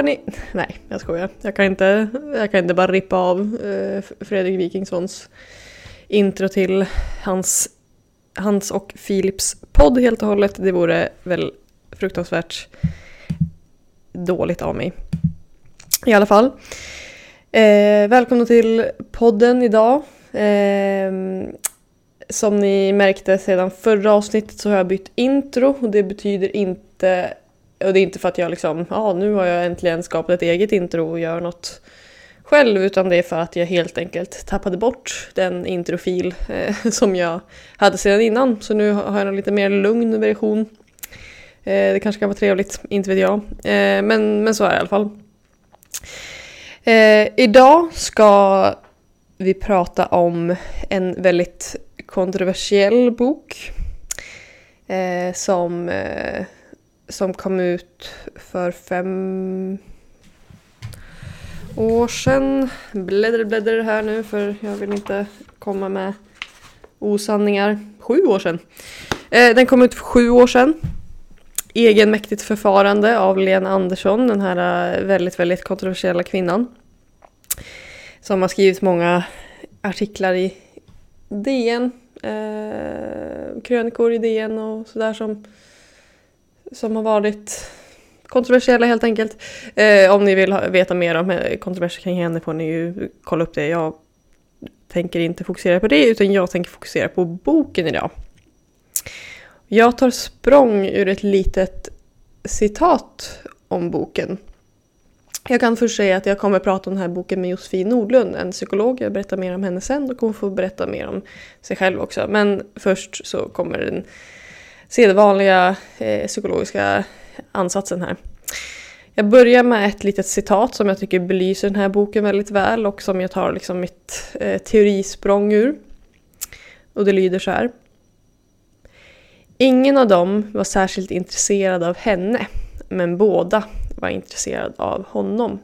hör ni... Nej, jag skojar. Jag kan inte, jag kan inte bara rippa av eh, Fredrik Wikingssons intro till hans, hans och Philips podd helt och hållet. Det vore väl fruktansvärt dåligt av mig. I alla fall. Eh, välkomna till podden idag. Eh, som ni märkte sedan förra avsnittet så har jag bytt intro och det betyder inte och det är inte för att jag liksom, ja ah, nu har jag äntligen skapat ett eget intro och gör något själv utan det är för att jag helt enkelt tappade bort den introfil eh, som jag hade sedan innan. Så nu har jag en lite mer lugn version. Eh, det kanske kan vara trevligt, inte vet jag. Eh, men, men så är det i alla fall. Eh, idag ska vi prata om en väldigt kontroversiell bok eh, som, eh, som kom ut för fem år sedan. Bläddrar, bläddrar här nu för jag vill inte komma med osanningar. Sju år sedan. Eh, den kom ut för sju år sedan. Egenmäktigt förfarande av Lena Andersson, den här eh, väldigt, väldigt kontroversiella kvinnan. Som har skrivit många artiklar i DN, eh, krönikor i DN och sådär som, som har varit kontroversiella helt enkelt. Eh, om ni vill veta mer om eh, kontroverser kring henne får ni ju kolla upp det. Jag tänker inte fokusera på det utan jag tänker fokusera på boken idag. Jag tar språng ur ett litet citat om boken. Jag kan först säga att jag kommer att prata om den här boken med Josefin Nordlund, en psykolog. Jag berättar mer om henne sen och hon får berätta mer om sig själv också. Men först så kommer den sedvanliga eh, psykologiska ansatsen här. Jag börjar med ett litet citat som jag tycker belyser den här boken väldigt väl och som jag tar liksom mitt eh, teorisprång ur. Och det lyder så här. Ingen av dem var särskilt intresserad av henne, men båda var intresserade av honom.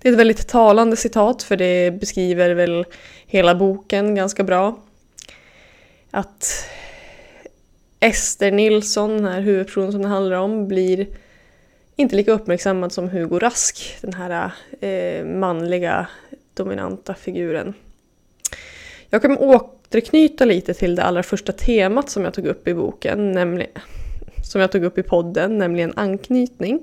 Det är ett väldigt talande citat för det beskriver väl hela boken ganska bra. Att Ester Nilsson, den här huvudpersonen som det handlar om, blir inte lika uppmärksammad som Hugo Rask, den här eh, manliga dominanta figuren. Jag kommer återknyta lite till det allra första temat som jag tog upp i boken, nämligen, som jag tog upp i podden, nämligen anknytning.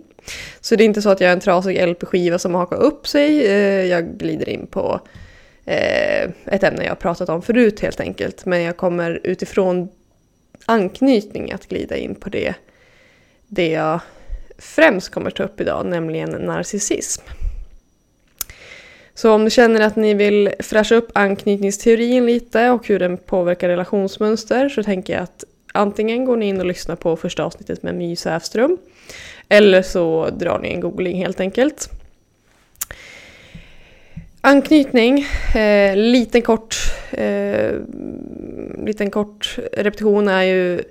Så det är inte så att jag är en trasig LP-skiva som hakar upp sig, eh, jag glider in på eh, ett ämne jag pratat om förut helt enkelt, men jag kommer utifrån anknytning att glida in på det, det jag främst kommer ta upp idag, nämligen narcissism. Så om ni känner att ni vill fräscha upp anknytningsteorin lite och hur den påverkar relationsmönster så tänker jag att antingen går ni in och lyssnar på första avsnittet med My Säfström eller så drar ni en googling helt enkelt. Anknytning, eh, liten, kort, eh, liten kort repetition är ju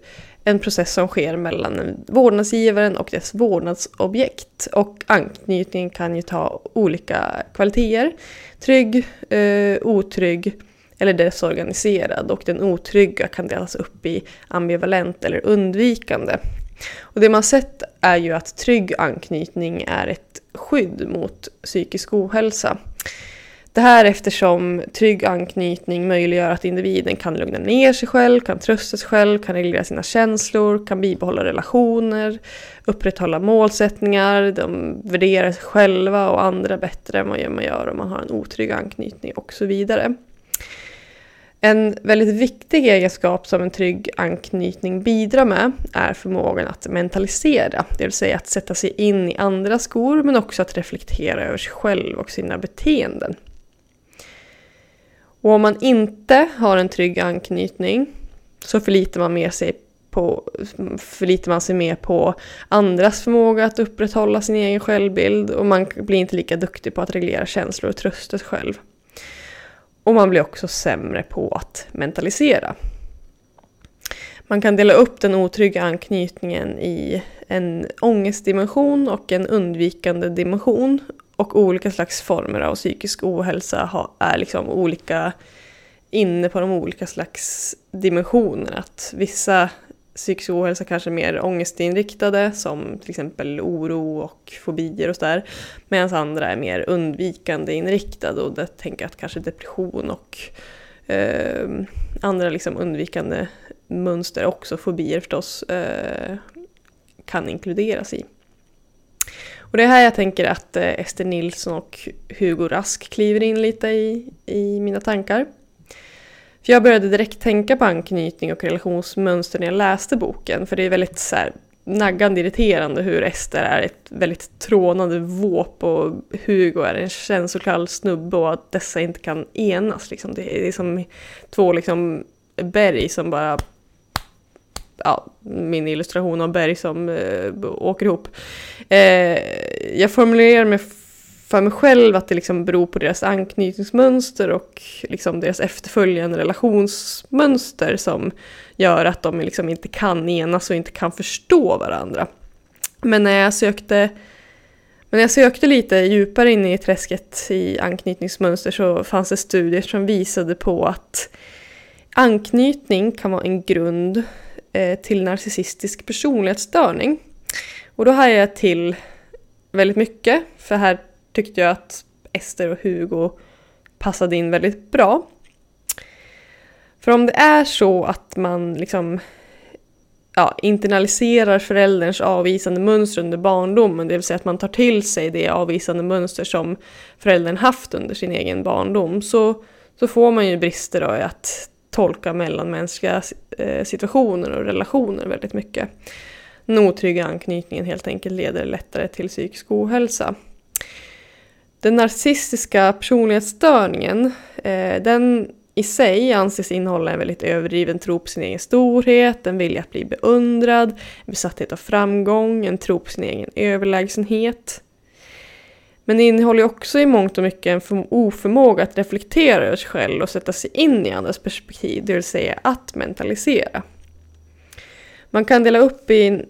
en process som sker mellan vårdnadsgivaren och dess vårdnadsobjekt. Och anknytning kan ju ta olika kvaliteter. Trygg, eh, otrygg eller desorganiserad. Och den otrygga kan delas upp i ambivalent eller undvikande. Och det man sett är ju att trygg anknytning är ett skydd mot psykisk ohälsa. Det här eftersom trygg anknytning möjliggör att individen kan lugna ner sig själv, kan trösta sig själv, kan reglera sina känslor, kan bibehålla relationer, upprätthålla målsättningar, de värderar sig själva och andra bättre än vad man gör om man har en otrygg anknytning och så vidare. En väldigt viktig egenskap som en trygg anknytning bidrar med är förmågan att mentalisera, det vill säga att sätta sig in i andra skor men också att reflektera över sig själv och sina beteenden. Och om man inte har en trygg anknytning så förlitar man, mer sig på, förlitar man sig mer på andras förmåga att upprätthålla sin egen självbild och man blir inte lika duktig på att reglera känslor och trösta sig själv. Och man blir också sämre på att mentalisera. Man kan dela upp den otrygga anknytningen i en ångestdimension och en undvikande dimension och olika slags former av psykisk ohälsa är liksom olika inne på de olika slags dimensionerna. Att vissa psykisk ohälsa kanske är mer ångestinriktade som till exempel oro och fobier och sådär. Medan andra är mer undvikande inriktade och det tänker jag att kanske depression och eh, andra liksom undvikande mönster, också fobier förstås, eh, kan inkluderas i. Och det är här jag tänker att eh, Ester Nilsson och Hugo Rask kliver in lite i, i mina tankar. För jag började direkt tänka på anknytning och relationsmönster när jag läste boken, för det är väldigt så här, naggande irriterande hur Ester är ett väldigt trånande våp och Hugo är en känslokall snubbe och att dessa inte kan enas. Liksom. Det är som två liksom, berg som bara ja, min illustration av berg som eh, åker ihop. Eh, jag formulerar mig för mig själv att det liksom beror på deras anknytningsmönster och liksom deras efterföljande relationsmönster som gör att de liksom inte kan enas och inte kan förstå varandra. Men när jag sökte men när jag sökte lite djupare in i träsket i anknytningsmönster så fanns det studier som visade på att anknytning kan vara en grund eh, till narcissistisk personlighetsstörning. Och då hajade jag till väldigt mycket, för här tyckte jag att Ester och Hugo passade in väldigt bra. För om det är så att man liksom ja, internaliserar förälderns avvisande mönster under barndomen, det vill säga att man tar till sig det avvisande mönster som föräldern haft under sin egen barndom, så, så får man ju brister då i att tolka mellanmänskliga eh, situationer och relationer väldigt mycket. Den otrygga anknytningen helt enkelt leder lättare till psykisk ohälsa. Den narcissistiska personlighetsstörningen, eh, den i sig anses innehålla en väldigt överdriven tro på sin egen storhet, en vilja att bli beundrad, en besatthet av framgång, en tro på sin egen överlägsenhet. Men det innehåller också i mångt och mycket en oförmåga att reflektera över sig själv och sätta sig in i andras perspektiv, det vill säga att mentalisera. Man kan dela upp i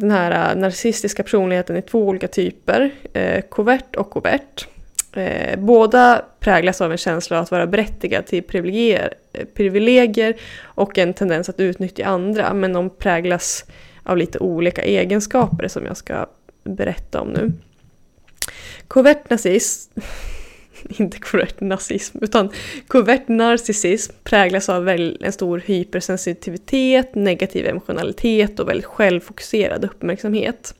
den här äh, narcissistiska personligheten i två olika typer, eh, kovert och kovert. Eh, båda präglas av en känsla av att vara berättigad till privilegier, eh, privilegier och en tendens att utnyttja andra, men de präglas av lite olika egenskaper som jag ska berätta om nu. Kovert nazism, inte kovert nazism, utan kovert narcissism präglas av en stor hypersensitivitet, negativ emotionalitet och väldigt självfokuserad uppmärksamhet.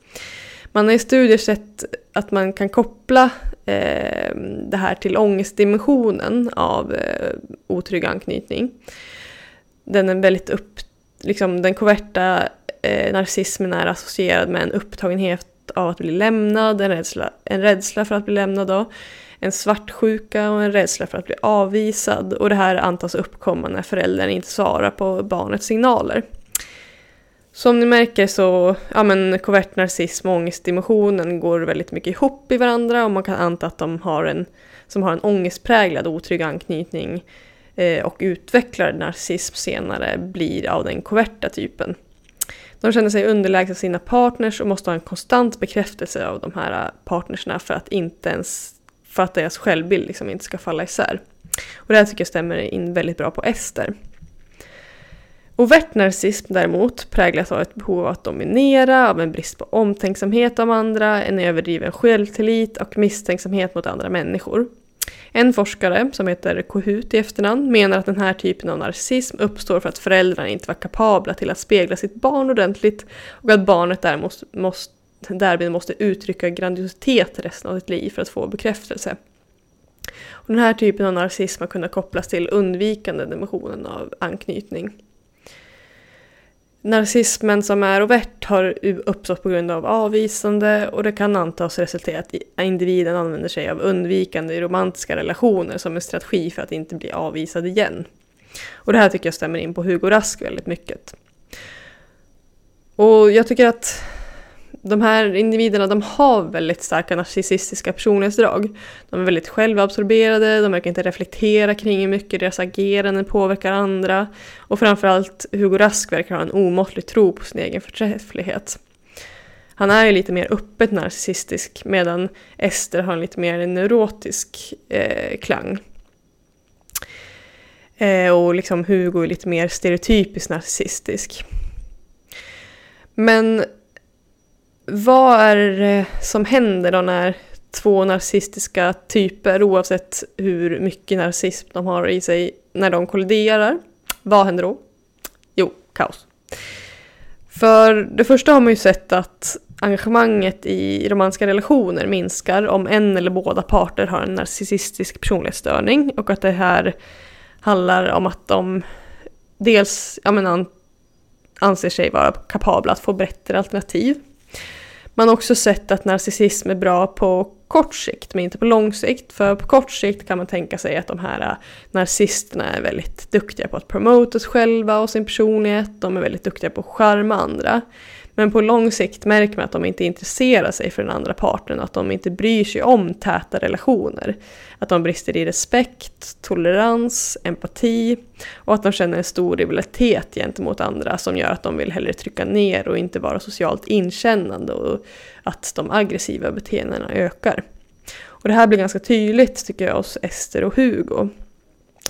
Man har i studier sett att man kan koppla eh, det här till ångestdimensionen av eh, otrygg anknytning. Den är väldigt upp, liksom den koverta eh, narcissismen är associerad med en upptagenhet av att bli lämnad, en rädsla, en rädsla för att bli lämnad då, en svartsjuka och en rädsla för att bli avvisad och det här antas uppkomma när föräldern inte svarar på barnets signaler. Som ni märker så, ja men kovert narcissism och ångestdimensionen går väldigt mycket ihop i varandra och man kan anta att de har en, som har en ångestpräglad otrygg anknytning eh, och utvecklar narcissism senare blir av den koverta typen. De känner sig underlägsna sina partners och måste ha en konstant bekräftelse av de här äh, partnerserna för att inte ens för att deras självbild liksom inte ska falla isär. Och det här tycker jag stämmer in väldigt bra på Ester. Overt narcissism däremot präglas av ett behov av att dominera, av en brist på omtänksamhet om andra, en överdriven självtillit och misstänksamhet mot andra människor. En forskare, som heter Kohut i efternamn, menar att den här typen av narcissism uppstår för att föräldrarna inte var kapabla till att spegla sitt barn ordentligt och att barnet därmed måste, därmed måste uttrycka grandiositet resten av sitt liv för att få bekräftelse. Och den här typen av narcissism har kunnat kopplas till undvikande dimensionen av anknytning. Narcissismen som är overt har uppstått på grund av avvisande och det kan antas resultera i att individen använder sig av undvikande i romantiska relationer som en strategi för att inte bli avvisad igen. Och det här tycker jag stämmer in på Hugo Rask väldigt mycket. Och jag tycker att de här individerna de har väldigt starka narcissistiska personlighetsdrag. De är väldigt självabsorberade, de verkar inte reflektera kring hur mycket deras agerande påverkar andra. Och framförallt Hugo Rask verkar ha en omåttlig tro på sin egen förträfflighet. Han är ju lite mer öppet narcissistisk medan Ester har en lite mer neurotisk eh, klang. Eh, och liksom Hugo är lite mer stereotypiskt narcissistisk. Men vad är det som händer då när två narcissistiska typer, oavsett hur mycket narcissism de har i sig, när de kolliderar? Vad händer då? Jo, kaos. För det första har man ju sett att engagemanget i romantiska relationer minskar om en eller båda parter har en narcissistisk personlighetsstörning och att det här handlar om att de dels ja, anser sig vara kapabla att få bättre alternativ. Man har också sett att narcissism är bra på kort sikt men inte på lång sikt. För på kort sikt kan man tänka sig att de här äh, narcissisterna är väldigt duktiga på att promota sig själva och sin personlighet. De är väldigt duktiga på att charma andra. Men på lång sikt märker man att de inte intresserar sig för den andra parten, att de inte bryr sig om täta relationer. Att de brister i respekt, tolerans, empati och att de känner en stor rivalitet gentemot andra som gör att de vill hellre trycka ner och inte vara socialt inkännande och att de aggressiva beteendena ökar. Och det här blir ganska tydligt tycker jag hos Ester och Hugo.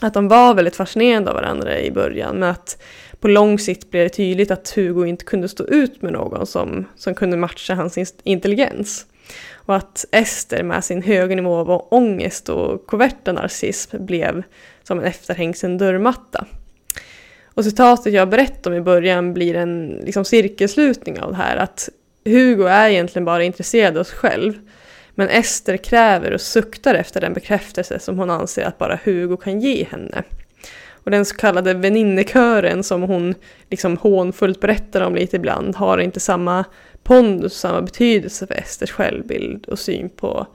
Att de var väldigt fascinerande av varandra i början men att på lång sikt blev det tydligt att Hugo inte kunde stå ut med någon som, som kunde matcha hans intelligens. Och att Ester med sin höga nivå av ångest och koverta narcissism blev som en efterhängsen dörrmatta. Och citatet jag berättade om i början blir en liksom, cirkelslutning av det här. Att Hugo är egentligen bara intresserad av sig själv. Men Ester kräver och suktar efter den bekräftelse som hon anser att bara Hugo kan ge henne. Och den så kallade väninnekören som hon liksom hånfullt berättar om lite ibland har inte samma pondus, samma betydelse för Esters självbild och syn på,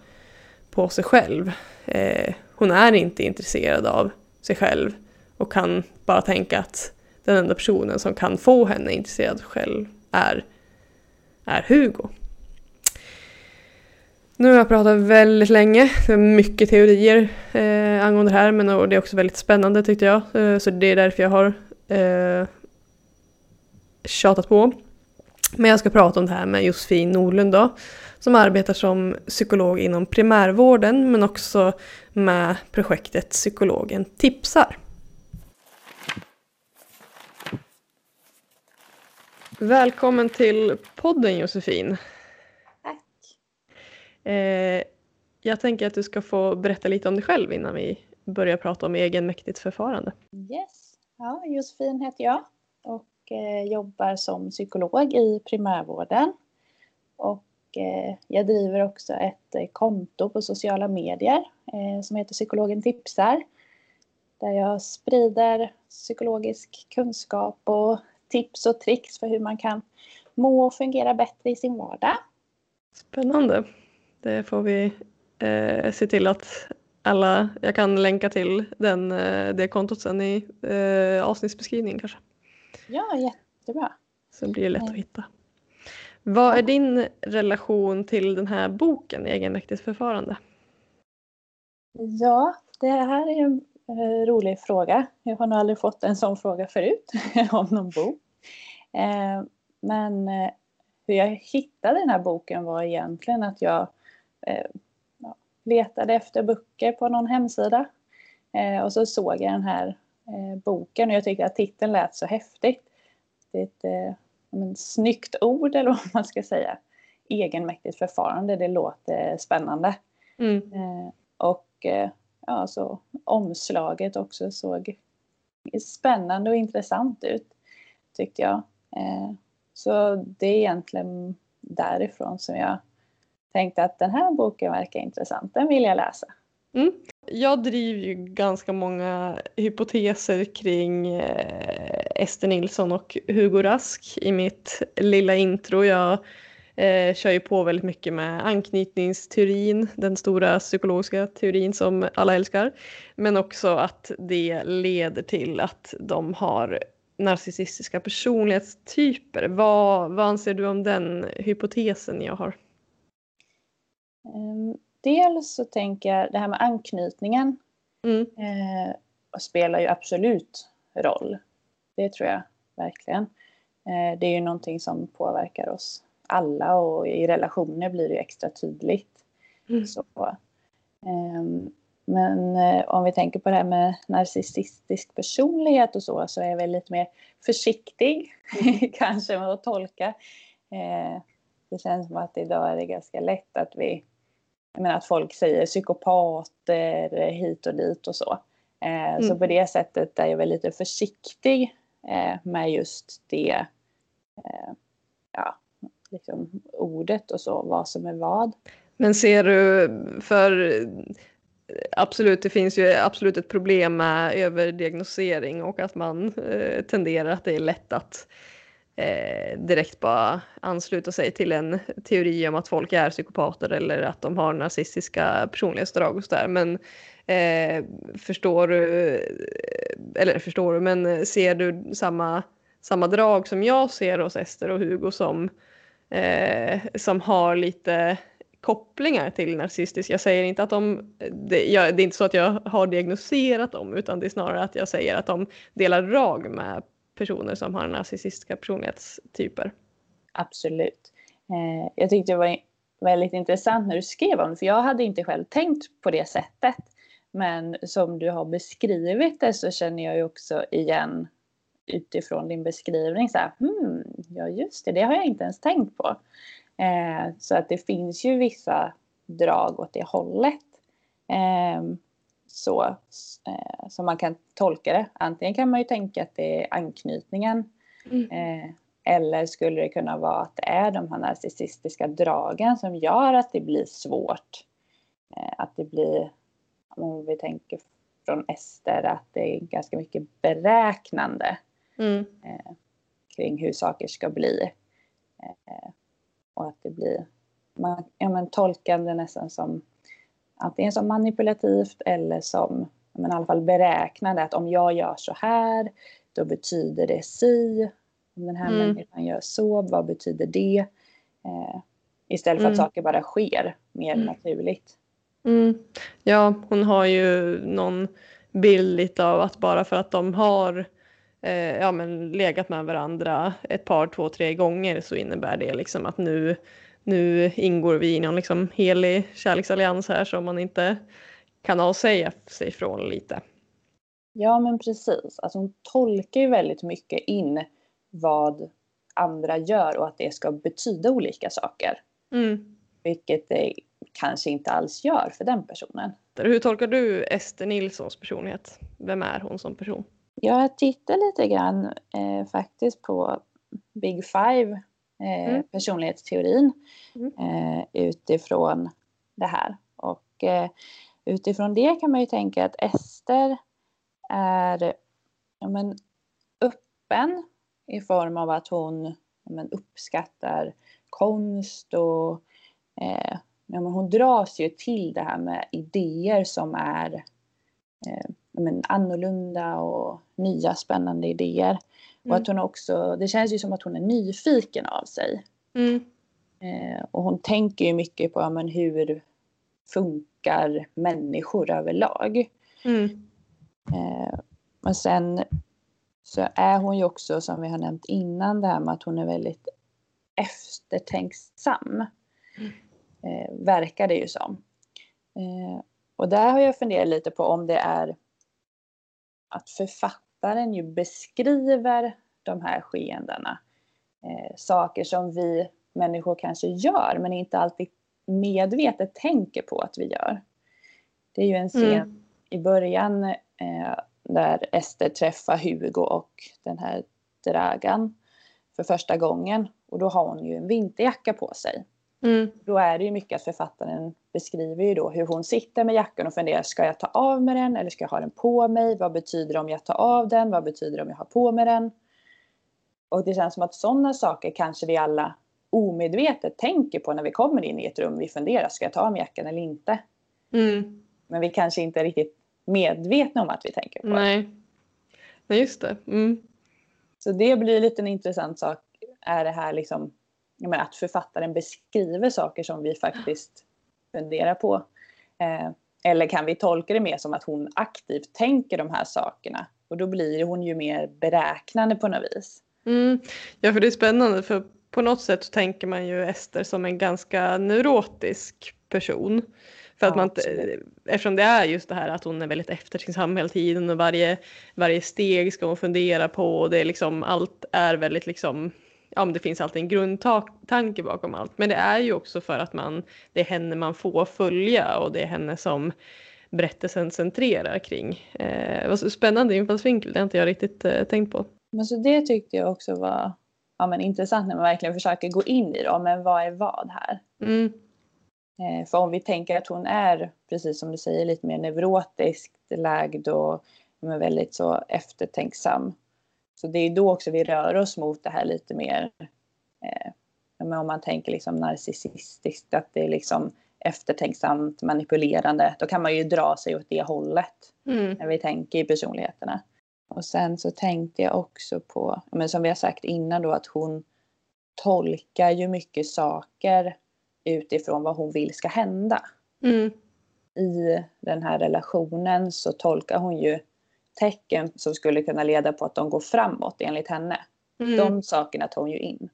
på sig själv. Eh, hon är inte intresserad av sig själv och kan bara tänka att den enda personen som kan få henne intresserad av sig själv är, är Hugo. Nu har jag pratat väldigt länge, det är mycket teorier eh, angående det här men det är också väldigt spännande tyckte jag. Eh, så det är därför jag har eh, tjatat på. Men jag ska prata om det här med Josefin Nordlund då, som arbetar som psykolog inom primärvården men också med projektet Psykologen tipsar. Välkommen till podden Josefin. Eh, jag tänker att du ska få berätta lite om dig själv innan vi börjar prata om egenmäktigt förfarande. Yes, ja, Josefin heter jag och eh, jobbar som psykolog i primärvården. Och eh, jag driver också ett eh, konto på sociala medier eh, som heter Psykologen tipsar. Där jag sprider psykologisk kunskap och tips och tricks för hur man kan må och fungera bättre i sin vardag. Spännande. Det får vi eh, se till att alla, jag kan länka till den, eh, det kontot sen i eh, avsnittsbeskrivningen kanske. Ja, jättebra. Så blir det lätt att hitta. Vad är din relation till den här boken, Egenmäktigt förfarande? Ja, det här är en eh, rolig fråga. Jag har nog aldrig fått en sån fråga förut om någon bok. Eh, men eh, hur jag hittade den här boken var egentligen att jag ja, letade efter böcker på någon hemsida. Eh, och så såg jag den här eh, boken och jag tyckte att titeln lät så häftigt. Det är ett eh, men, snyggt ord eller vad man ska säga. Egenmäktigt förfarande, det låter spännande. Mm. Eh, och eh, ja, så omslaget också såg spännande och intressant ut tyckte jag. Eh, så det är egentligen därifrån som jag tänkte att den här boken verkar intressant, den vill jag läsa. Mm. Jag driver ju ganska många hypoteser kring eh, Ester Nilsson och Hugo Rask i mitt lilla intro. Jag eh, kör ju på väldigt mycket med anknytningsteorin, den stora psykologiska teorin som alla älskar. Men också att det leder till att de har narcissistiska personlighetstyper. Vad, vad anser du om den hypotesen jag har? Ehm, dels så tänker jag det här med anknytningen mm. eh, spelar ju absolut roll. Det tror jag verkligen. Eh, det är ju någonting som påverkar oss alla och i relationer blir det extra tydligt. Mm. Så, eh, men om vi tänker på det här med narcissistisk personlighet och så, så är jag väl lite mer försiktig kanske med att tolka. Eh, det känns som att idag är det ganska lätt att vi, jag menar att folk säger psykopater hit och dit och så. Eh, mm. Så på det sättet är jag väl lite försiktig eh, med just det, eh, ja, liksom ordet och så, vad som är vad. Men ser du, för absolut, det finns ju absolut ett problem med överdiagnosering och att man eh, tenderar att det är lätt att eh, direkt bara ansluta sig till en teori om att folk är psykopater eller att de har narcissiska personlighetsdrag och sådär. Men eh, förstår du, eh, eller förstår du, men ser du samma, samma drag som jag ser hos Ester och Hugo som, eh, som har lite kopplingar till narcissistisk. Jag säger inte att de, det, jag, det är inte så att jag har diagnoserat dem utan det är snarare att jag säger att de delar drag med personer som har narcissistiska personlighetstyper. Absolut. Eh, jag tyckte det var väldigt intressant när du skrev om det för jag hade inte själv tänkt på det sättet. Men som du har beskrivit det så känner jag ju också igen utifrån din beskrivning så här, hmm, ja just det, det har jag inte ens tänkt på. Eh, så att det finns ju vissa drag åt det hållet. Eh, så eh, som man kan tolka det. Antingen kan man ju tänka att det är anknytningen. Mm. Eh, eller skulle det kunna vara att det är de här narcissistiska dragen som gör att det blir svårt. Eh, att det blir, om vi tänker från Ester, att det är ganska mycket beräknande mm. Eh, kring hur saker ska bli. Och att det blir man, ja, men tolkande nästan som antingen som manipulativt eller som men i alla fall beräknande. Att om jag gör så här, då betyder det si. Om den här mm. människan gör så, vad betyder det? Eh, istället för mm. att saker bara sker mer mm. naturligt. Mm. Ja, hon har ju någon bild av att bara för att de har eh, ja, men legat med varandra ett par, två, tre gånger så innebär det liksom att nu, nu ingår vi i någon liksom helig kärleksallians här som man inte kan avsäga sig från lite. Ja men precis, alltså hon tolkar ju väldigt mycket in vad andra gör och att det ska betyda olika saker. Mm. Vilket det kanske inte alls gör för den personen. Hur tolkar du Ester Nilssons personlighet? Vem är hon som person? Jag tittar lite grann eh, faktiskt på Big Five eh, mm. personlighetsteorin mm. eh, utifrån det här. Och eh, utifrån det kan man ju tänka att Ester är ja, men, öppen i form av att hon ja, men, uppskattar konst och eh, ja, men hon dras ju till det här med idéer som är eh, men, annorlunda och nya spännande idéer. Mm. Och att hon också, det känns ju som att hon är nyfiken av sig. Mm. Eh, och hon tänker ju mycket på men, hur funkar människor överlag. Mm. Eh, men sen så är hon ju också som vi har nämnt innan det här med att hon är väldigt eftertänksam. Mm. Eh, verkar det ju som. Eh, och där har jag funderat lite på om det är att författaren ju beskriver de här skeendena. Eh, saker som vi människor kanske gör men inte alltid medvetet tänker på att vi gör. Det är ju en scen mm. i början eh, där Ester träffar Hugo och den här Dragan för första gången och då har hon ju en vinterjacka på sig. Mm. Då är det ju mycket att författaren beskriver ju då hur hon sitter med jackan och funderar, ska jag ta av mig den eller ska jag ha den på mig? Vad betyder det om jag tar av den? Vad betyder det om jag har på mig den? Och det känns som att sådana saker kanske vi alla omedvetet tänker på när vi kommer in i ett rum. Vi funderar, ska jag ta av mig jackan eller inte? Mm. Men vi kanske inte är riktigt medvetna om att vi tänker på det. Nej, Nej just det. Mm. Så det blir lite en intressant sak. Är det här liksom menar, att författaren beskriver saker som vi faktiskt funderar på. Eh, eller kan vi tolka det mer som att hon aktivt tänker de här sakerna? Och då blir hon ju mer beräknande på något vis. Mm. Ja, för det är spännande för på något sätt så tänker man ju Ester som en ganska neurotisk person. För att man, eftersom det är just det här att hon är väldigt eftertänksam hela tiden och varje, varje steg ska hon fundera på och det är liksom allt är väldigt liksom ja men det finns alltid en grundtanke bakom allt. Men det är ju också för att man, det är henne man får följa och det är henne som berättelsen centrerar kring. Eh, vad spännande infallsvinkel, det har inte jag riktigt eh, tänkt på. Men så det tyckte jag också var ja, men intressant när man verkligen försöker gå in i det. Men vad är vad här? Mm. Eh, för om vi tänker att hon är, precis som du säger, lite mer neurotiskt lagd och men väldigt så eftertänksam. Så det är då också vi rör oss mot det här lite mer, eh, om man tänker liksom narcissistiskt, att det är liksom eftertänksamt, manipulerande, då kan man ju dra sig åt det hållet Mm. när vi tänker i personligheterna. Och sen så tänkte jag också på, men som vi har sagt innan då, att hon tolkar ju mycket saker utifrån vad hon vill ska hända. Mm. I den här relationen så tolkar hon ju tecken som skulle kunna leda på att de går framåt enligt henne. Mm. De sakerna tar hon ju in.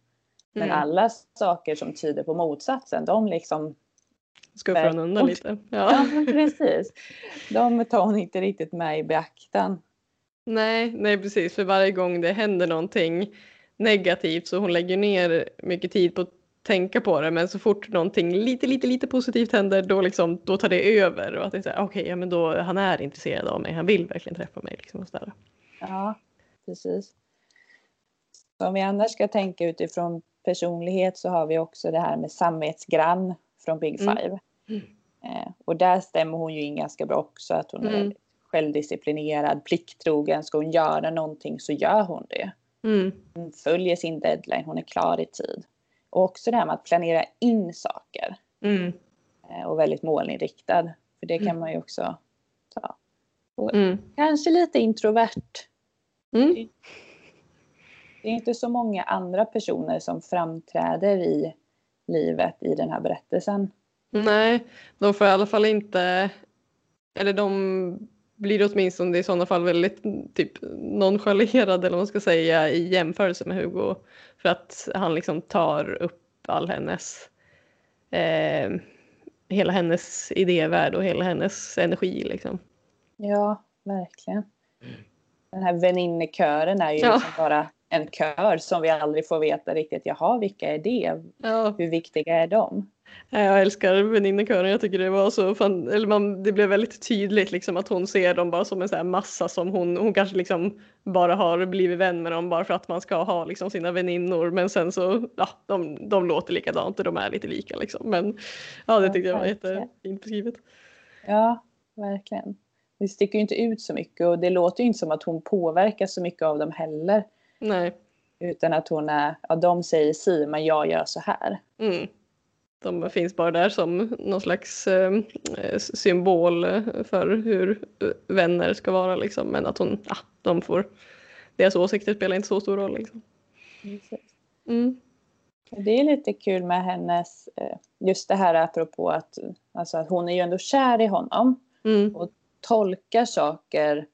Men Mm. alla saker som tyder på motsatsen, de liksom Skuffar hon undan lite. Ja, Ja. precis. De tar hon inte riktigt med i beaktan. Nej, nej precis. För varje gång det händer någonting negativt så hon lägger ner mycket tid på tänka på det. Men så fort någonting lite, lite, lite positivt händer då, liksom, då tar det över. Och att det är så här, okej, ja, men då, han är intresserad av mig. Han vill verkligen träffa mig. Liksom, och sådär. Ja, precis. Så om vi annars ska tänka utifrån personlighet så har vi också det här med samvetsgrann från Big Mm. Five. Mm. Eh, och där stämmer hon ju in ganska bra också att hon är Mm. väldigt självdisciplinerad, plikttrogen. Ska hon göra någonting så gör hon det. Mm. Hon följer sin deadline, hon är klar i tid. Och också det här med att planera in saker. Mm. eh, och väldigt målinriktad. För det kan Mm. man ju också ta. Mm. Kanske lite introvert. Mm. Det är inte så många andra personer som framträder i livet i den här berättelsen. Nej, de får i alla fall inte, eller de blir åtminstone i sådana fall väldigt typ nonchalerade eller vad man ska säga i jämförelse med Hugo. För att han liksom tar upp all hennes, eh, hela hennes idévärld och hela hennes energi liksom. Ja, verkligen. Den här väninnekören är ju Ja. liksom bara en kör som vi aldrig får veta riktigt. Jaha, vilka är det? Ja, Hur viktiga är de? jag älskar väninnekören. Jag tycker det var så fan, eller man, det blev väldigt tydligt liksom att hon ser dem bara som en så här massa som hon, hon kanske liksom bara har blivit vän med dem bara för att man ska ha liksom sina väninnor. Men sen så, ja, de, de låter likadant och de är lite lika liksom. Men ja, det tyckte jag var jättefint beskrivet. Ja, verkligen. Det sticker ju inte ut så mycket och det låter ju inte som att hon påverkas så mycket av dem heller. Nej. Utan att hon är, ja de säger si men jag gör så här. Mm. De finns bara där som någon slags eh, symbol för hur vänner ska vara liksom. Men att hon, ja, de får, deras åsikter spelar inte så stor roll liksom. Mm. Det är lite kul med hennes, eh, just det här apropå att, alltså att hon är ju ändå kär i honom. Mm. Tolkar saker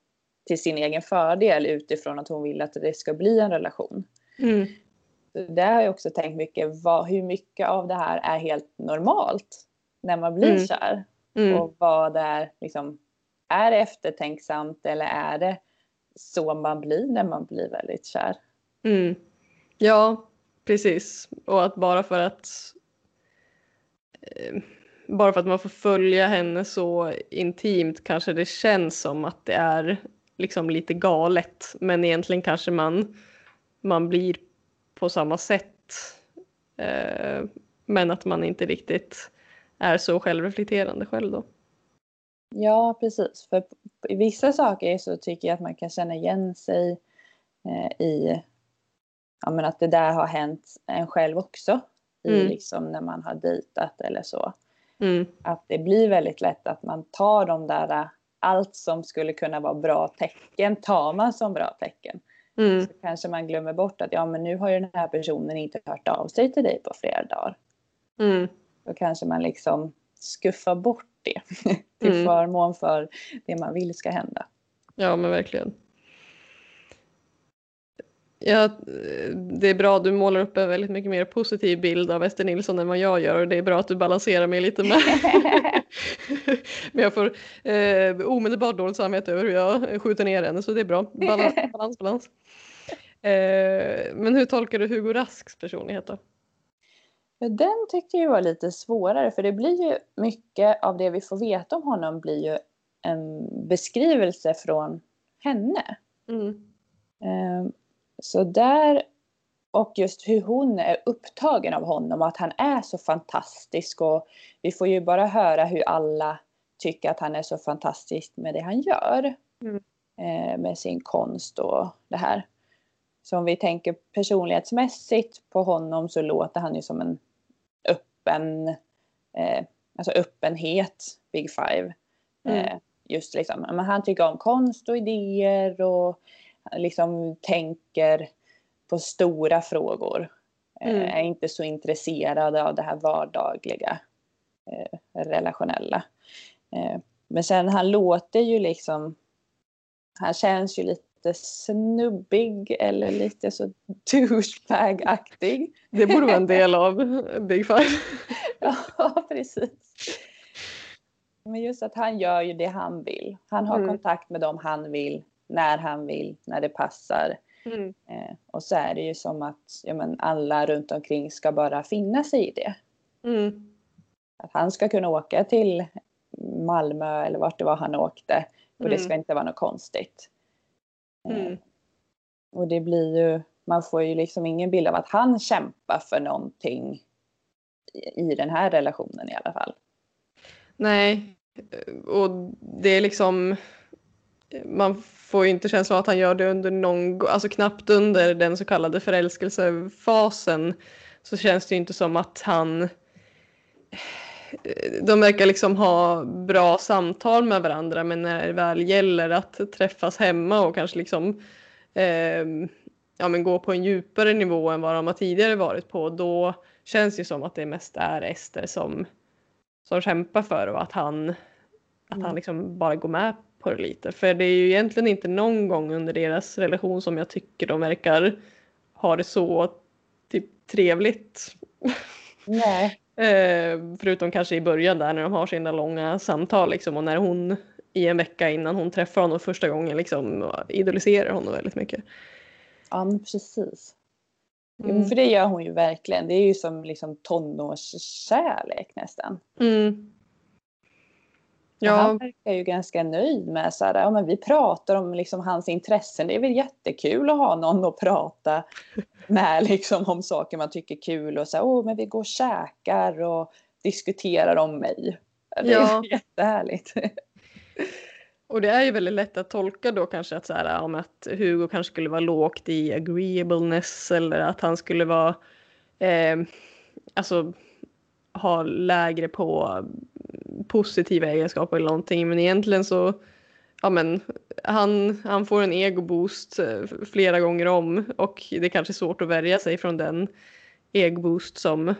till sin egen fördel utifrån att hon vill att det ska bli en relation. Mm. Där har jag också tänkt mycket, vad, hur mycket av det här är helt normalt när man blir Mm. kär? Mm. Och vad det är, liksom, är det eftertänksamt eller är det så man blir när man blir väldigt kär? Mm. Ja, precis. Och att bara för att eh, bara för att man får följa henne så intimt kanske det känns som att det är liksom lite galet. Men egentligen kanske man, man blir på samma sätt. Eh, men att man inte riktigt är så självreflekterande själv då. Ja, precis. För i vissa saker så tycker jag att man kan känna igen sig eh, i ja, men att det där har hänt en själv också. I Mm. liksom när man har dejtat eller så. Mm. Att det blir väldigt lätt att man tar de där, allt som skulle kunna vara bra tecken tar man som bra tecken. Mm. Så kanske man glömmer bort att ja men nu har ju den här personen inte hört av sig till dig på flera dagar. Mm. Då kanske man liksom skuffar bort det till Mm. förmån för det man vill ska hända. Ja, men verkligen. Ja, det är bra. Du målar upp en väldigt mycket mer positiv bild av Ester Nilsson än vad jag gör och det är bra att du balanserar mig lite med. Men jag får eh, omedelbart dåligt samvete över hur jag skjuter ner henne så det är bra. Balans, balans, balans. Eh, men hur tolkar du Hugo Rasks personlighet då? Den tyckte jag var lite svårare för det blir ju mycket av det vi får veta om honom blir ju en beskrivelse från henne. Mm. Eh, så där och just hur hon är upptagen av honom och att han är så fantastisk och vi får ju bara höra hur alla tycker att han är så fantastisk med det han gör. Mm. Eh, med sin konst och det här. Så om vi tänker personlighetsmässigt på honom så låter han ju som en öppen, eh, alltså öppenhet, Big Five. Mm. Eh, just liksom, men han tycker om konst och idéer och liksom tänker på stora frågor. Eh, Mm. Är inte så intresserad av det här vardagliga, eh, relationella. Eh, men sen han låter ju liksom, han känns ju lite snubbig eller lite så douchebag-aktig. Det borde vara en del av Big Five. Ja, precis. Men just att han gör ju det han vill. Han har Mm. kontakt med dem han vill, när han vill, när det passar. Mm. Eh, och så är det ju som att ja, men alla runt omkring ska bara finna sig i det. Mm. Att han ska kunna åka till Malmö eller vart det var han åkte. Och det Mm. ska inte vara något konstigt. Eh, Mm. och det blir ju, man får ju liksom ingen bild av att han kämpar för någonting i, i den här relationen i alla fall. Nej, och det är liksom man får ju inte känslan av att han gör det under någon, alltså knappt under den så kallade förälskelsefasen så känns det ju inte som att han de verkar liksom ha bra samtal med varandra men när det väl gäller att träffas hemma och kanske liksom eh, ja, men gå på en djupare nivå än vad de har tidigare varit på då känns det som att det mest är Ester som, som kämpar för och att han, att han Mm. liksom bara går med på det lite. För det är ju egentligen inte någon gång under deras relation som jag tycker de verkar ha det så typ trevligt. Nej. Eh, förutom kanske i början där när de har sina långa samtal liksom och när hon i en vecka innan hon träffar honom första gången liksom idoliserar honom väldigt mycket. Ja, men precis. Jo, Mm. för det gör hon ju verkligen. Det är ju som liksom tonårskärlek nästan. Mm. Ja, Han verkar ju ganska nöjd med så här, ja, men vi pratar om liksom hans intressen. Det är väl jättekul att ha någon att prata med liksom om saker man tycker är kul och så här, åh, men vi går och käkar och diskuterar om mig. Det är Ja. jättehärligt. och det är ju väldigt lätt att tolka då kanske att, så här, om att Hugo kanske skulle vara lågt i agreeableness eller att han skulle vara eh, alltså ha lägre på positiva egenskaper eller någonting men egentligen så ja men han, han får en egoboost eh, flera gånger om och det är kanske svårt att värja sig från den egoboost som,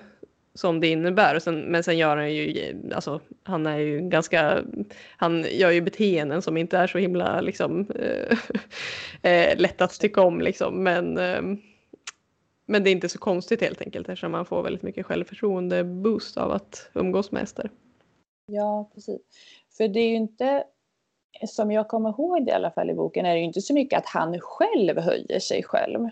som det innebär. Och sen, men sen gör han ju, alltså han är ju ganska, han gör ju beteenden som inte är så himla liksom eh, eh lätt att tycka om liksom men eh, men det är inte så konstigt helt enkelt eftersom man får väldigt mycket självförtroende boost av att umgås med Ester. Ja, precis. För det är ju inte, som jag kommer ihåg det i alla fall i boken, är det ju inte så mycket att han själv höjer sig själv.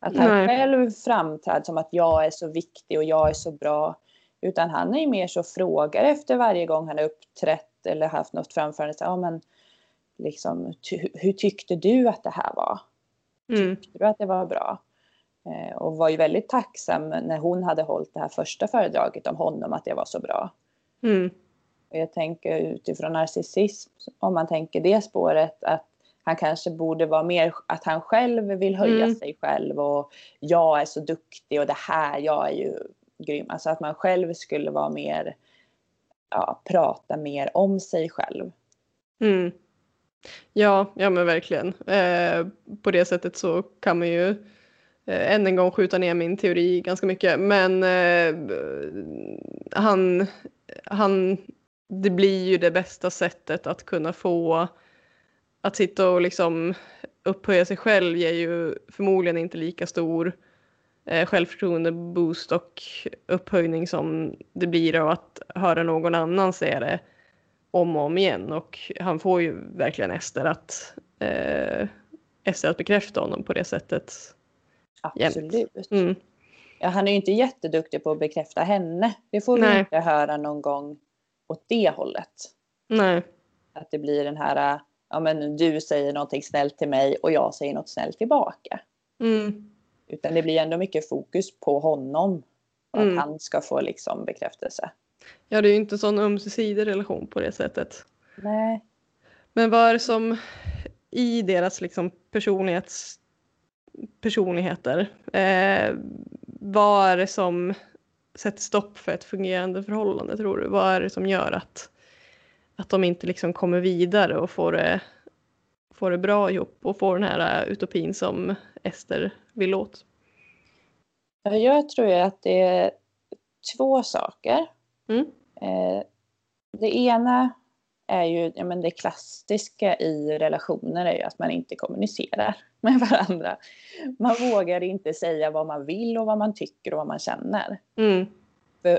Att han Nej. själv framträder som att jag är så viktig och jag är så bra. Utan han är ju mer så frågar efter varje gång han har uppträtt eller haft något framförande. Så, ja, men, liksom, ty, hur tyckte du att det här var? Mm. Tyckte du att det var bra? Eh, och var ju väldigt tacksam när hon hade hållit det här första föredraget om honom, att det var så bra. Mm. Och jag tänker utifrån narcissism, om man tänker det spåret, att han kanske borde vara mer att han själv vill höja Mm. sig själv och jag är så duktig och det här, jag är ju grym. Alltså att man själv skulle vara mer, ja, prata mer om sig själv. Mm. Ja, ja men verkligen. Eh, på det sättet så kan man ju eh, än en gång skjuta ner min teori ganska mycket. Men eh, han, han, det blir ju det bästa sättet att kunna få att sitta och liksom upphöja sig själv ger ju förmodligen inte lika stor eh, självförtroende boost och upphöjning som det blir av att höra någon annan säga det om och om igen och han får ju verkligen Ester att, eh, Ester att bekräfta honom på det sättet. Absolut. Mm. Ja, han är ju inte jätteduktig på att bekräfta henne. Det får vi Nej. inte höra någon gång åt det hållet. Nej. Att det blir den här, ja men du säger någonting snällt till mig och jag säger något snällt tillbaka. Mm. Utan det blir ändå mycket fokus på honom. Och Mm. att han ska få liksom bekräftelse. Ja, det är ju inte en sån ömsesidig relation på det sättet. Nej. Men vad är det som i deras liksom personlighets, personligheter, eh, vad är det som sätter stopp för ett fungerande förhållande tror du? Vad är det som gör att, att de inte liksom kommer vidare och får det, får det bra ihop och får den här eh, utopin som Ester vill åt? Ja, Jag tror att det är två saker. Mm. Eh, det ena är ju, ja men det klassiska i relationer är ju att man inte kommunicerar med varandra. Man vågar inte säga vad man vill och vad man tycker och vad man känner. Mm. För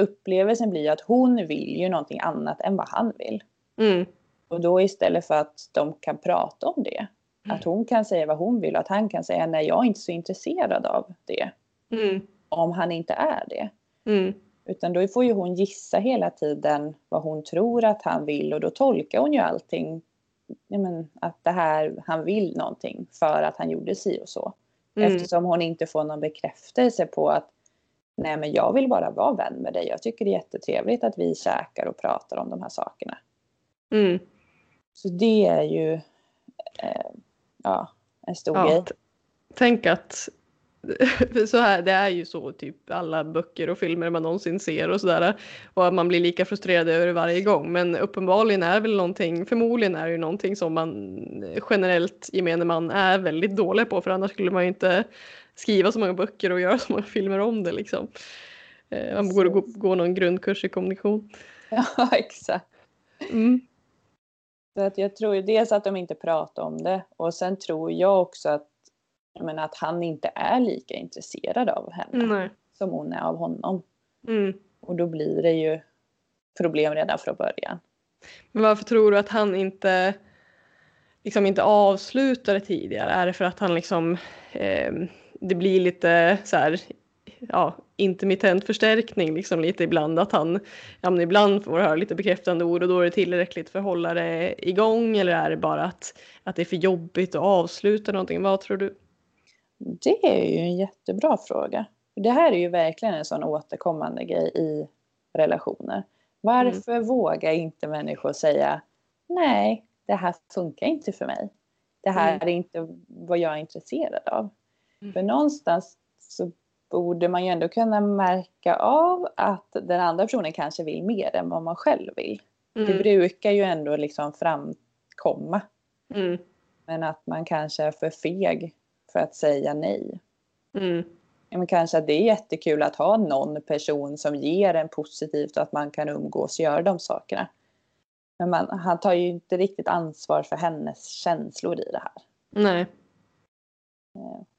upplevelsen blir att hon vill ju någonting annat än vad han vill. Mm. Och då istället för att de kan prata om det, att hon kan säga vad hon vill och att han kan säga nej jag är inte så intresserad av det. Mm. Om han inte är det. Mm. Utan då får ju hon gissa hela tiden vad hon tror att han vill och då tolkar hon ju allting. Ja, men, att det här, han vill någonting för att han gjorde si och så. Mm. Eftersom hon inte får någon bekräftelse på att nej men jag vill bara vara vän med dig. Jag tycker det är jättetrevligt att vi käkar och pratar om de här sakerna. Mm. Så det är ju eh, ja, en stor Ja, grej. tänk att så här, det är ju så typ alla böcker och filmer man någonsin ser och sådär. Och att man blir lika frustrerad över det varje gång. Men uppenbarligen är väl någonting, förmodligen är det ju någonting som man generellt gemene man är väldigt dålig på. För annars skulle man ju inte skriva så många böcker och göra så många filmer om det liksom. Eh, Man borde gå, gå någon grundkurs i kommunikation. Ja, exakt. Mm. Så att jag tror ju dels att de inte pratar om det och sen tror jag också att, menar, att han inte är lika intresserad av henne Nej. som hon är av honom. Mm. Och då blir det ju problem redan från början. Men varför tror du att han inte liksom inte avslutar det tidigare? Är det för att han liksom eh, det blir lite så här ja, intermittent förstärkning liksom lite ibland att han ja, men ibland får höra lite bekräftande ord och då är det tillräckligt för att hålla det igång eller är det bara att, att det är för jobbigt att avsluta någonting? Vad tror du? Det är ju en jättebra fråga. Det här är ju verkligen en sån återkommande grej i relationer. Varför vågar inte människor säga nej, det här funkar inte för mig. Det här Mm. är inte vad jag är intresserad av. Mm. För någonstans så borde man ju ändå kunna märka av att den andra personen kanske vill mer än vad man själv vill. Det Mm. brukar ju ändå liksom framkomma. Mm. Men att man kanske är för feg för att säga nej. Mm. Ja, men kanske att det är jättekul att ha någon person som ger en positivt och att man kan umgås och göra de sakerna. Men man, han tar ju inte riktigt ansvar för hennes känslor i det här. Nej.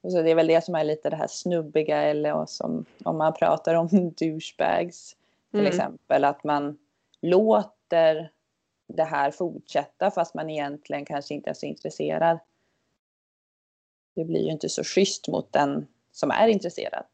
Och så det är väl det som är lite det här snubbiga eller som om man pratar om douchebags till Mm. exempel att man låter det här fortsätta fast man egentligen kanske inte är så intresserad. Det blir ju inte så schysst mot den som är intresserad.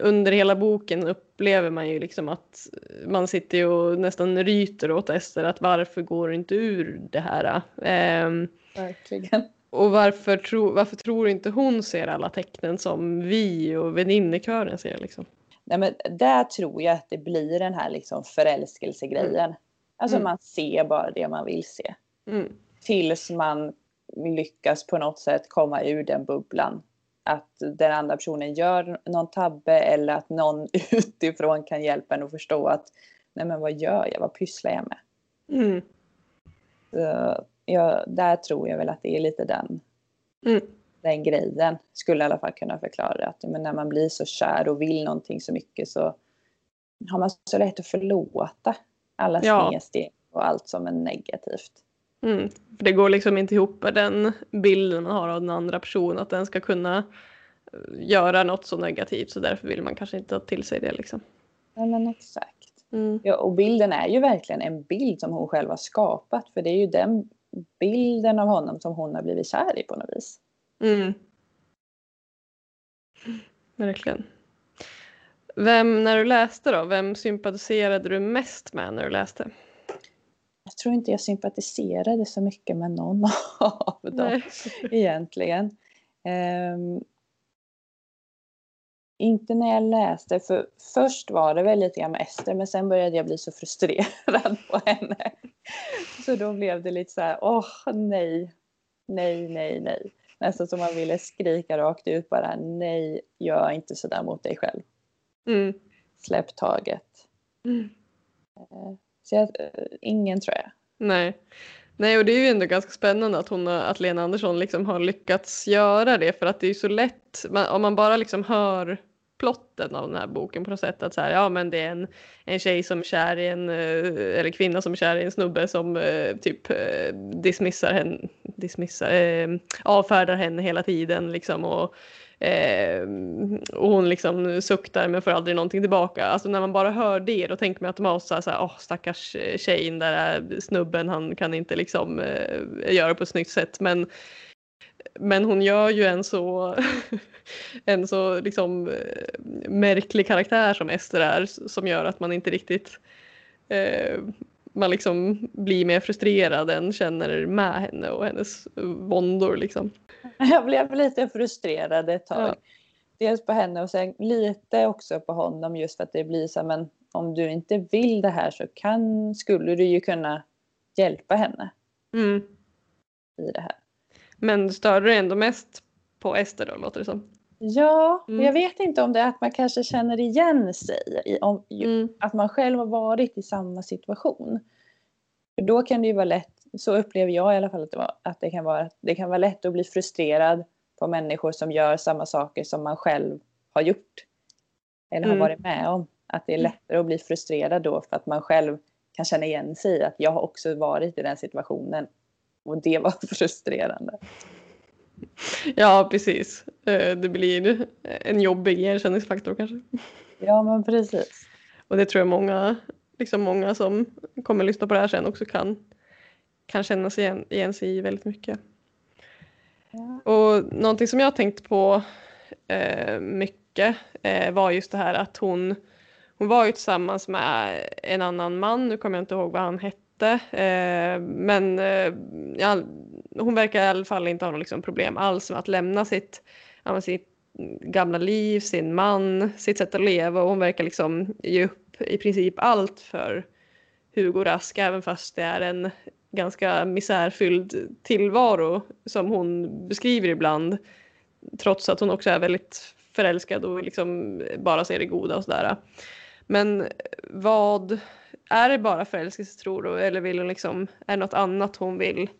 under hela boken upplever man ju liksom att man sitter ju och nästan ryter åt Ester att varför går du inte ur det här? Ehm, Verkligen. och varför, tro, varför tror inte hon ser alla tecknen som vi och väninnekören ser liksom? Nej, men där tror jag att det blir den här liksom förälskelsegrejen. Alltså Mm. man ser bara det man vill se. Mm. Tills man lyckas på något sätt komma ur den bubblan. Att den andra personen gör någon tabbe eller att någon utifrån kan hjälpa en att förstå att nej men vad gör jag, vad pysslar jag med? Mm. Så, ja, där tror jag väl att det är lite den, Mm. den grejen. Skulle i alla fall kunna förklara. Att men när man blir så kär och vill någonting så mycket så har man så lätt att förlåta alla Ja. snedsteg och allt som är negativt. Mm. För det går liksom inte ihop med den bilden man har av den andra personen att den ska kunna eh, göra något så negativt så därför vill man kanske inte ta till sig det liksom. Ja men exakt. Mm. Ja, och bilden är ju verkligen en bild som hon själv har skapat. För det är ju den bilden av honom som hon har blivit kär i på något vis. Mm. Verkligen. Vem, när du läste då, vem sympatiserade du mest med när du läste? Jag tror inte jag sympatiserade så mycket med någon av dem Nej. egentligen. Ehm, inte när jag läste, för först var det väl lite grann med Ester men sen började jag bli så frustrerad på henne. Så då blev det lite så här, åh nej, nej, nej, nej. Nästan som man ville skrika rakt ut bara, nej, gör inte sådär mot dig själv. Mm. Släpp taget. Mm. Så jag, eh, ingen tror jag. Nej. Nej, och det är ju ändå ganska spännande att, hon, att Lena Andersson liksom har lyckats göra det för att det är ju så lätt, om man bara liksom hör plotten av den här boken på något sätt att så här, ja men det är en, en tjej som är kär i en, eh, eller kvinna som är kär i en snubbe som eh, typ eh, dismissar henne, dismissar, eh, avfärdar henne hela tiden liksom och Eh, och hon liksom suktar men får aldrig någonting tillbaka. Alltså när man bara hör det då tänker man automatiskt så här, så här oh, stackars eh, tjejen där eh, snubben han kan inte liksom eh, göra på ett snyggt sätt. Men, men hon gör ju en så, en så liksom eh, märklig karaktär som Ester är som gör att man inte riktigt eh, man liksom blir mer frustrerad än känner med henne och hennes våndor liksom. Jag blev lite frustrerad ett tag. Ja. Dels på henne och sen lite också på honom just för att det blir så men om du inte vill det här så kan, skulle du ju kunna hjälpa henne Mm. i det här. Men du störde dig ändå mest på Ester då låter det som. Ja, Mm. jag vet inte om det är att man kanske känner igen sig i om, Mm. att man själv har varit i samma situation. För då kan det ju vara lätt, så upplever jag i alla fall att det, var, att det kan vara, det kan vara lätt att bli frustrerad på människor som gör samma saker som man själv har gjort. Eller har Mm. varit med om. Att det är lättare att bli frustrerad då för att man själv kan känna igen sig i att jag har också varit i den situationen. Och det var frustrerande. Ja precis. Eh, Det blir en jobbig igenkänningsfaktor kanske. Ja men precis. Och det tror jag många, liksom många som kommer lyssna på det här sen också kan, kan känna sig igen, igen sig i väldigt mycket. Ja. Och någonting som jag har tänkt på eh, mycket eh, var just det här att hon, hon var ju tillsammans med en annan man, nu kommer jag inte ihåg vad han hette, eh, men eh, ja, hon verkar i alla fall inte ha något liksom problem alls med att lämna sitt, ja, sitt gamla liv, sin man, sitt sätt att leva och hon verkar liksom ge upp i princip allt för Hugo Rask, även fast det är en ganska misärfylld tillvaro som hon beskriver ibland. Trots att hon också är väldigt förälskad och liksom bara ser det goda och sådär. Men vad, är det bara förälskelse tror du? Eller vill hon liksom, är det något annat hon vill,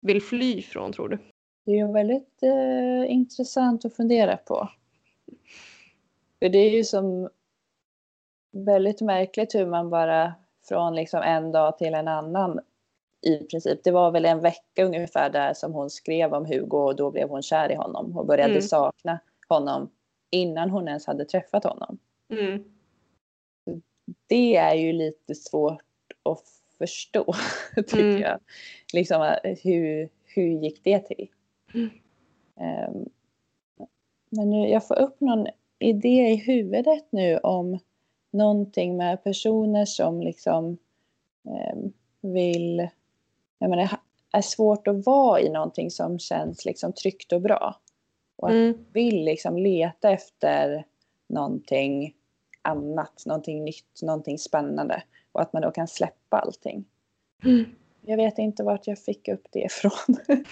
vill fly från tror du? Det är ju väldigt eh, intressant att fundera på. För det är ju som väldigt märkligt hur man bara från liksom en dag till en annan i princip. Det var väl en vecka ungefär där som hon skrev om Hugo och då blev hon kär i honom och började Mm. sakna honom innan hon ens hade träffat honom. Mm. Det är ju lite svårt att förstå tycker Mm. jag. Liksom hur, hur gick det till? Ehm, men nu, jag får upp någon idé i huvudet nu om någonting med personer som liksom ehm, vill, jag menar, är svårt att vara i någonting som känns liksom tryggt och bra. Och att Mm. vill liksom leta efter någonting annat, någonting nytt, någonting spännande. Och att man då kan släppa allting. Mm. Jag vet inte vart jag fick upp det ifrån.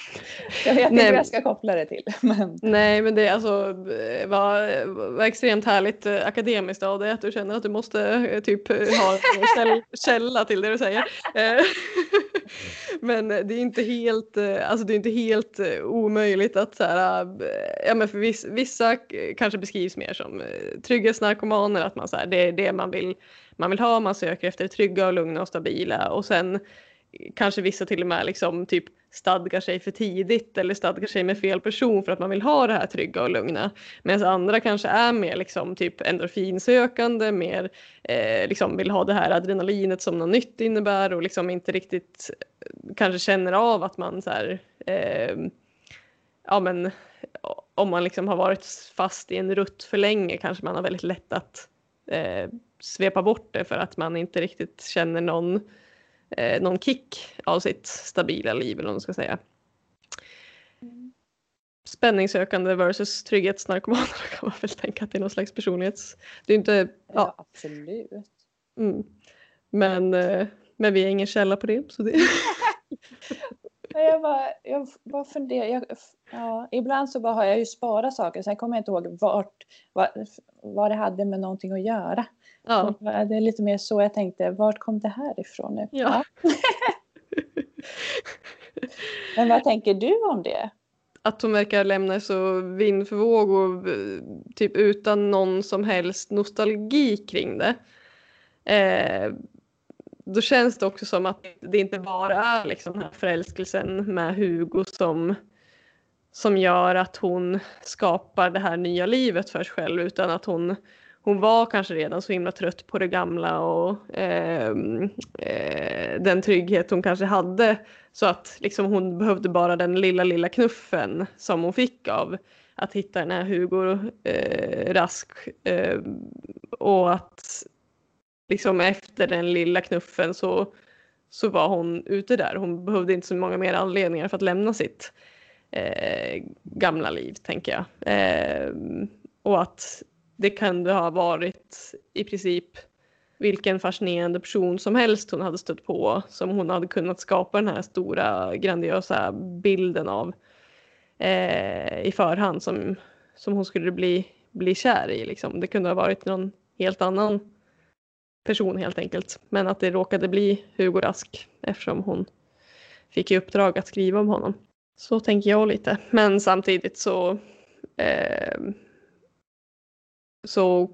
jag vet inte Nej. vad jag ska koppla det till. Men Nej, men det är alltså eh, var, var extremt härligt eh, akademiskt av dig att du känner att du måste eh, typ ha en käll, källa till det du säger. Men det är inte helt, eh, alltså det är inte helt eh, omöjligt att så här, eh, ja men för vissa, vissa kanske beskrivs mer som trygghetsnarkomaner, att man så här, det är det man vill, man vill ha, man söker efter trygga och lugna och stabila. Och sen kanske vissa till och med liksom typ stadgar sig för tidigt eller stadgar sig med fel person för att man vill ha det här trygga och lugna. Medan andra kanske är mer liksom typ endorfinsökande, mer eh, liksom vill ha det här adrenalinet som något nytt innebär och liksom inte riktigt eh, kanske känner av att man så här, eh, ja men om man liksom har varit fast i en rutt för länge kanske man har väldigt lätt att eh, svepa bort det för att man inte riktigt känner någon eh, någon kick av sitt stabila liv eller vad man ska säga. Spänningssökande versus trygghetsnarkomaner kan man väl tänka att det är någon slags personlighets... Det är inte... Ja, Ja, absolut. mm. men, eh, men vi är ingen källa på det. Så det... Jag bara, jag bara funderar. Jag, ja, ibland så bara har jag ju sparat saker. Sen kommer jag inte ihåg vart, vad, vad det hade med någonting att göra. ja. Så Det är lite mer så jag tänkte. Vart kom det här ifrån nu? Ja. Men vad tänker du om det? Att hon verkar lämna så vind för våg och typ utan någon som helst nostalgi kring det. Eh, då känns det också som att det inte bara är liksom den här förälskelsen med Hugo som, som gör att hon skapar det här nya livet för sig själv utan att hon, hon var kanske redan så himla trött på det gamla och eh, eh, den trygghet hon kanske hade. Så att liksom hon behövde bara den lilla, lilla knuffen som hon fick av att hitta den här Hugo eh, Rask eh, och att liksom efter den lilla knuffen så, så var hon ute där. Hon behövde inte så många mer anledningar för att lämna sitt eh, gamla liv, tänker jag. Eh, och att det kunde ha varit i princip vilken fascinerande person som helst hon hade stött på som hon hade kunnat skapa den här stora grandiösa bilden av eh, i förhand som, som hon skulle bli, bli kär i. Liksom. Det kunde ha varit någon helt annan person helt enkelt. Men att det råkade bli Hugo Rask eftersom hon fick i uppdrag att skriva om honom. Så tänker jag lite. Men samtidigt så eh, så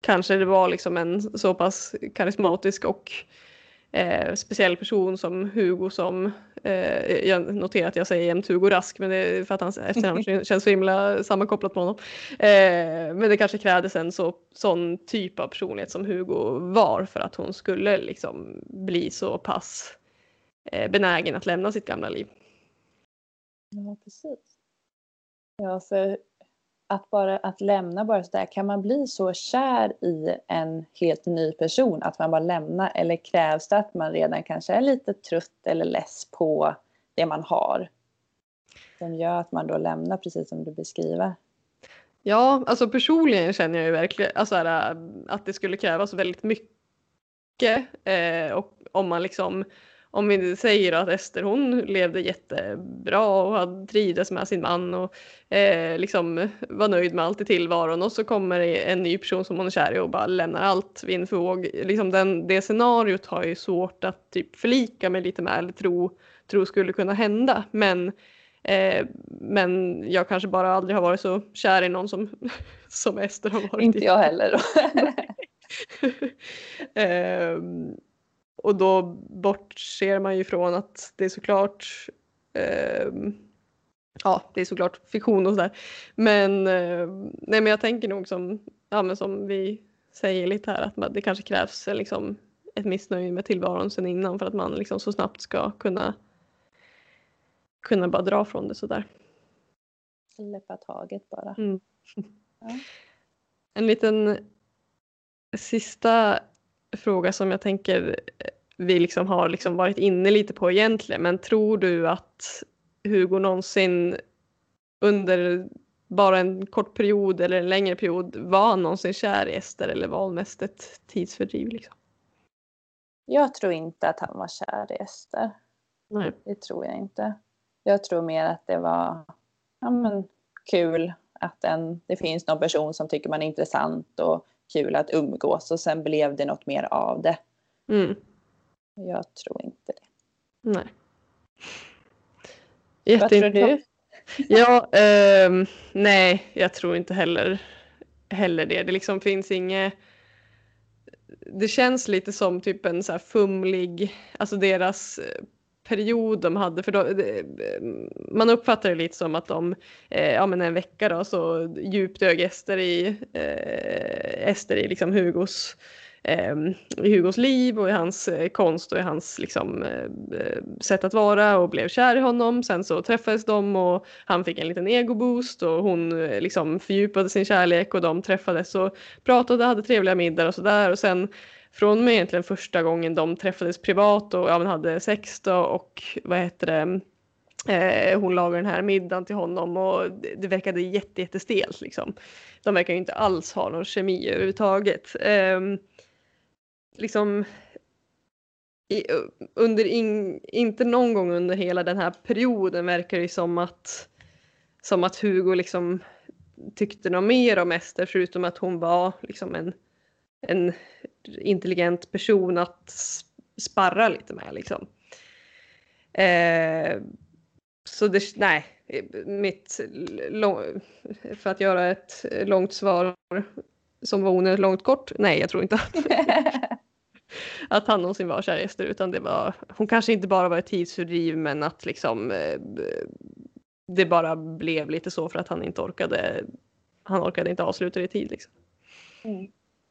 kanske det var liksom en så pass karismatisk och eh, speciell person som Hugo som eh, jag noterar att jag säger jämt Hugo Rask men det är för att hans efternamn känns så himla sammankopplat med honom. Eh, men det kanske krävdes en så, sån typ av personlighet som Hugo var för att hon skulle liksom bli så pass eh, benägen att lämna sitt gamla liv. Ja, precis. Ja, för att bara att lämna bara sådär, kan man bli så kär i en helt ny person att man bara lämnar eller krävs det att man redan kanske är lite trött eller less på det man har? Som gör att man då lämnar precis som du beskriver. Ja, alltså personligen känner jag ju verkligen alltså här, äh, att det skulle krävas väldigt mycket eh, och om man liksom om vi säger att Ester hon levde jättebra och hade trivdes med sin man och eh, liksom var nöjd med allt i tillvaron och så kommer en ny person som hon är kär i och bara lämnar allt vind för våg. Liksom den, det scenariot har ju svårt att typ förlika mig lite med eller tro, tro skulle kunna hända. Men, eh, men jag kanske bara aldrig har varit så kär i någon som, som Ester har varit Inte jag heller. Då. Och då bortser man ju från att det är såklart ehm, ja, det är såklart fiktion och sådär. Men, eh, nej, men jag tänker nog som, ja, men som vi säger lite här att det kanske krävs eh, liksom, ett missnöje med tillvaron sen innan för att man liksom så snabbt ska kunna kunna bara dra från det sådär. Släppa taget bara. Mm. Ja. En liten sista fråga som jag tänker vi liksom har liksom varit inne lite på egentligen. Men tror du att Hugo någonsin under bara en kort period eller en längre period var någonsin kär i Ester eller var hon mest ett tidsfördriv? Liksom? Jag tror inte att han var kär i Ester. Nej. Det tror jag inte. Jag tror mer att det var ja, men, kul att en, det finns någon person som tycker man är intressant och kul att umgås och sen blev det något mer av det. Mm. Jag tror inte det. Nej. Vad tror Jätteintressant. du? Ja, ehm, nej, jag tror inte heller, heller det. Det liksom finns inget... Det känns lite som typ en så här fumlig, alltså deras period de hade. För då, eh, man uppfattar det lite som att de, eh, ja men en vecka då så djupdög Ester i, eh, Ester i liksom Hugos eh, i Hugos liv och i hans eh, konst och i hans liksom, eh, sätt att vara och blev kär i honom. Sen så träffades de och han fick en liten egoboost och hon liksom fördjupade sin kärlek och de träffades och pratade, hade trevliga middagar och sådär och sen från och med egentligen första gången de träffades privat och ja, men hade sex då och vad heter det Eh, hon lagade den här middagen till honom och det, det verkade jätte, jättestelt liksom. De verkar ju inte alls ha någon kemi överhuvudtaget. Eh, liksom i, under in, inte någon gång under hela den här perioden verkar det som att som att Hugo liksom tyckte något mer om Ester förutom att hon var liksom en, en intelligent person att sparra lite med liksom. Eh, så det, nej, mitt, för att göra ett långt svar som var onödigt långt kort, nej jag tror inte att, att han någonsin var kär i Ester utan det var, hon kanske inte bara var ett tidsfördriv men att liksom eh, det bara blev lite så för att han inte orkade, han orkade inte avsluta det i tid liksom. Mm.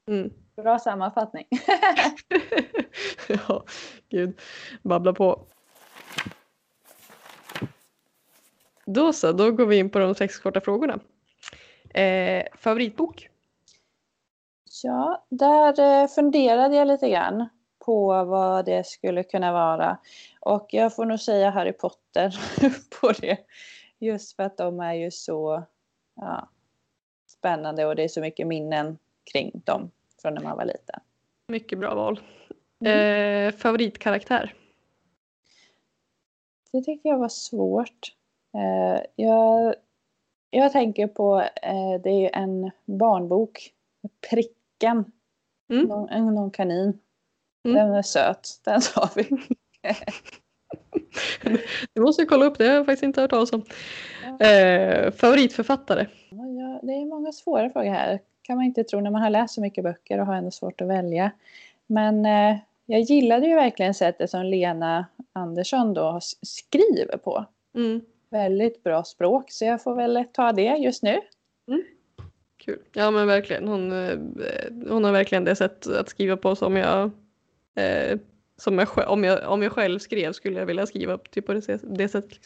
Mm. Bra sammanfattning. ja, gud, babbla på. Då så, då går vi in på de sex korta frågorna. Eh, favoritbok? Ja, där eh, funderade jag lite grann på vad det skulle kunna vara. Och jag får nog säga Harry Potter på det. Just för att de är ju så ja, spännande och det är så mycket minnen kring dem från när man var liten. Mycket bra val. Mm. Eh, favoritkaraktär? Det tycker jag var svårt. Eh, jag, jag tänker på, eh, det är en barnbok, Pricken, mm. någon, någon kanin. Mm. Den är söt, den sa vi. du måste kolla upp det, jag har faktiskt inte hört talas om. Ja. Eh, favoritförfattare? Ja, det är många svåra frågor här. Kan man inte tro när man har läst så mycket böcker och har ändå svårt att välja. Men eh, jag gillade ju verkligen sättet som Lena Andersson då skriver på. Mm väldigt bra språk så jag får väl ta det just nu. Mm. Kul. Ja men verkligen. Hon, eh, hon har verkligen det sätt att skriva på som jag, eh, som jag, om, jag om jag själv skrev skulle jag vilja skriva typ på det, det sättet.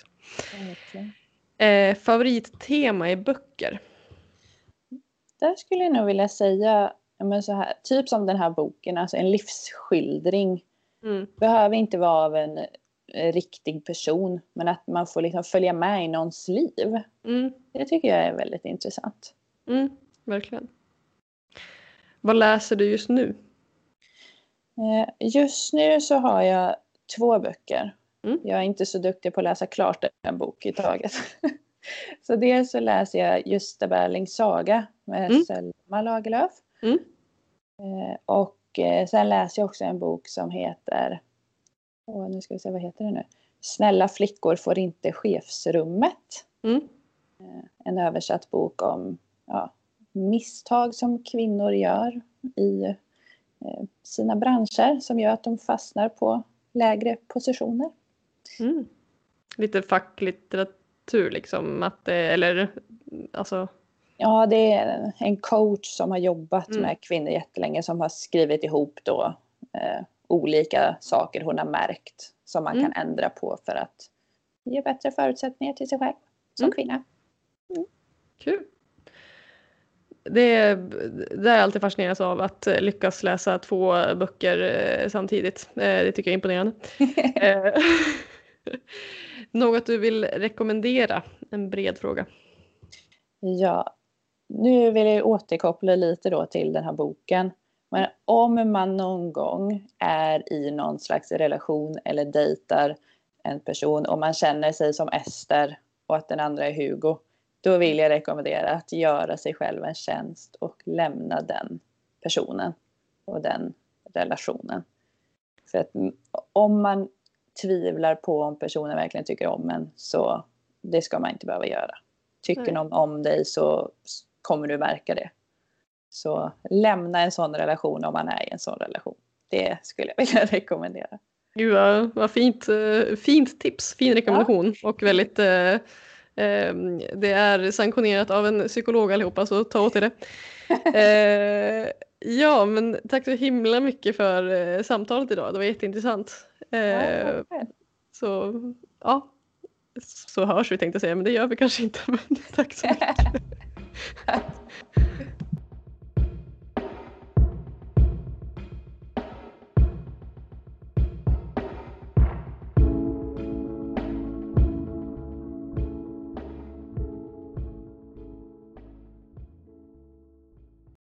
Liksom. Eh, favorittema i böcker? Där skulle jag nog vilja säga men så här, typ som den här boken, alltså en livsskildring. Mm. Behöver inte vara av en Eh, riktig person. Men att man får liksom följa med i någons liv. Mm. Det tycker jag är väldigt intressant. Mm, verkligen. Vad läser du just nu? Eh, just nu så har jag två böcker. Mm. Jag är inte så duktig på att läsa klart en bok i taget. så dels så läser jag Gösta Berlings saga med mm. Selma Lagerlöf. Mm. Eh, och sen läser jag också en bok som heter och nu ska vi se, vad heter det nu? Snälla flickor får inte chefsrummet. Mm. Eh, en översatt bok om ja, misstag som kvinnor gör i eh, sina branscher som gör att de fastnar på lägre positioner. Mm. Lite facklitteratur liksom, att eller alltså Ja, det är en coach som har jobbat mm. med kvinnor jättelänge som har skrivit ihop då eh, olika saker hon har märkt som man mm. kan ändra på för att ge bättre förutsättningar till sig själv som mm. kvinna. Mm. Kul. Det, det är alltid fascineras av att lyckas läsa två böcker eh, samtidigt. Eh, det tycker jag är imponerande. Något du vill rekommendera? En bred fråga. Ja, nu vill jag återkoppla lite då till den här boken. Men om man någon gång är i någon slags relation eller dejtar en person och man känner sig som Ester och att den andra är Hugo, då vill jag rekommendera att göra sig själv en tjänst och lämna den personen och den relationen. För att om man tvivlar på om personen verkligen tycker om en så det ska man inte behöva göra. Tycker någon om dig så kommer du märka det. Så lämna en sån relation om man är i en sån relation. Det skulle jag vilja rekommendera. Gud vad, vad fint, eh, fint tips, fin rekommendation och väldigt eh, eh, det är sanktionerat av en psykolog allihopa så ta åt er det. Eh, ja men tack så himla mycket för eh, samtalet idag, det var jätteintressant. Eh, så ja, så hörs vi tänkte jag säga men det gör vi kanske inte. Men tack så mycket.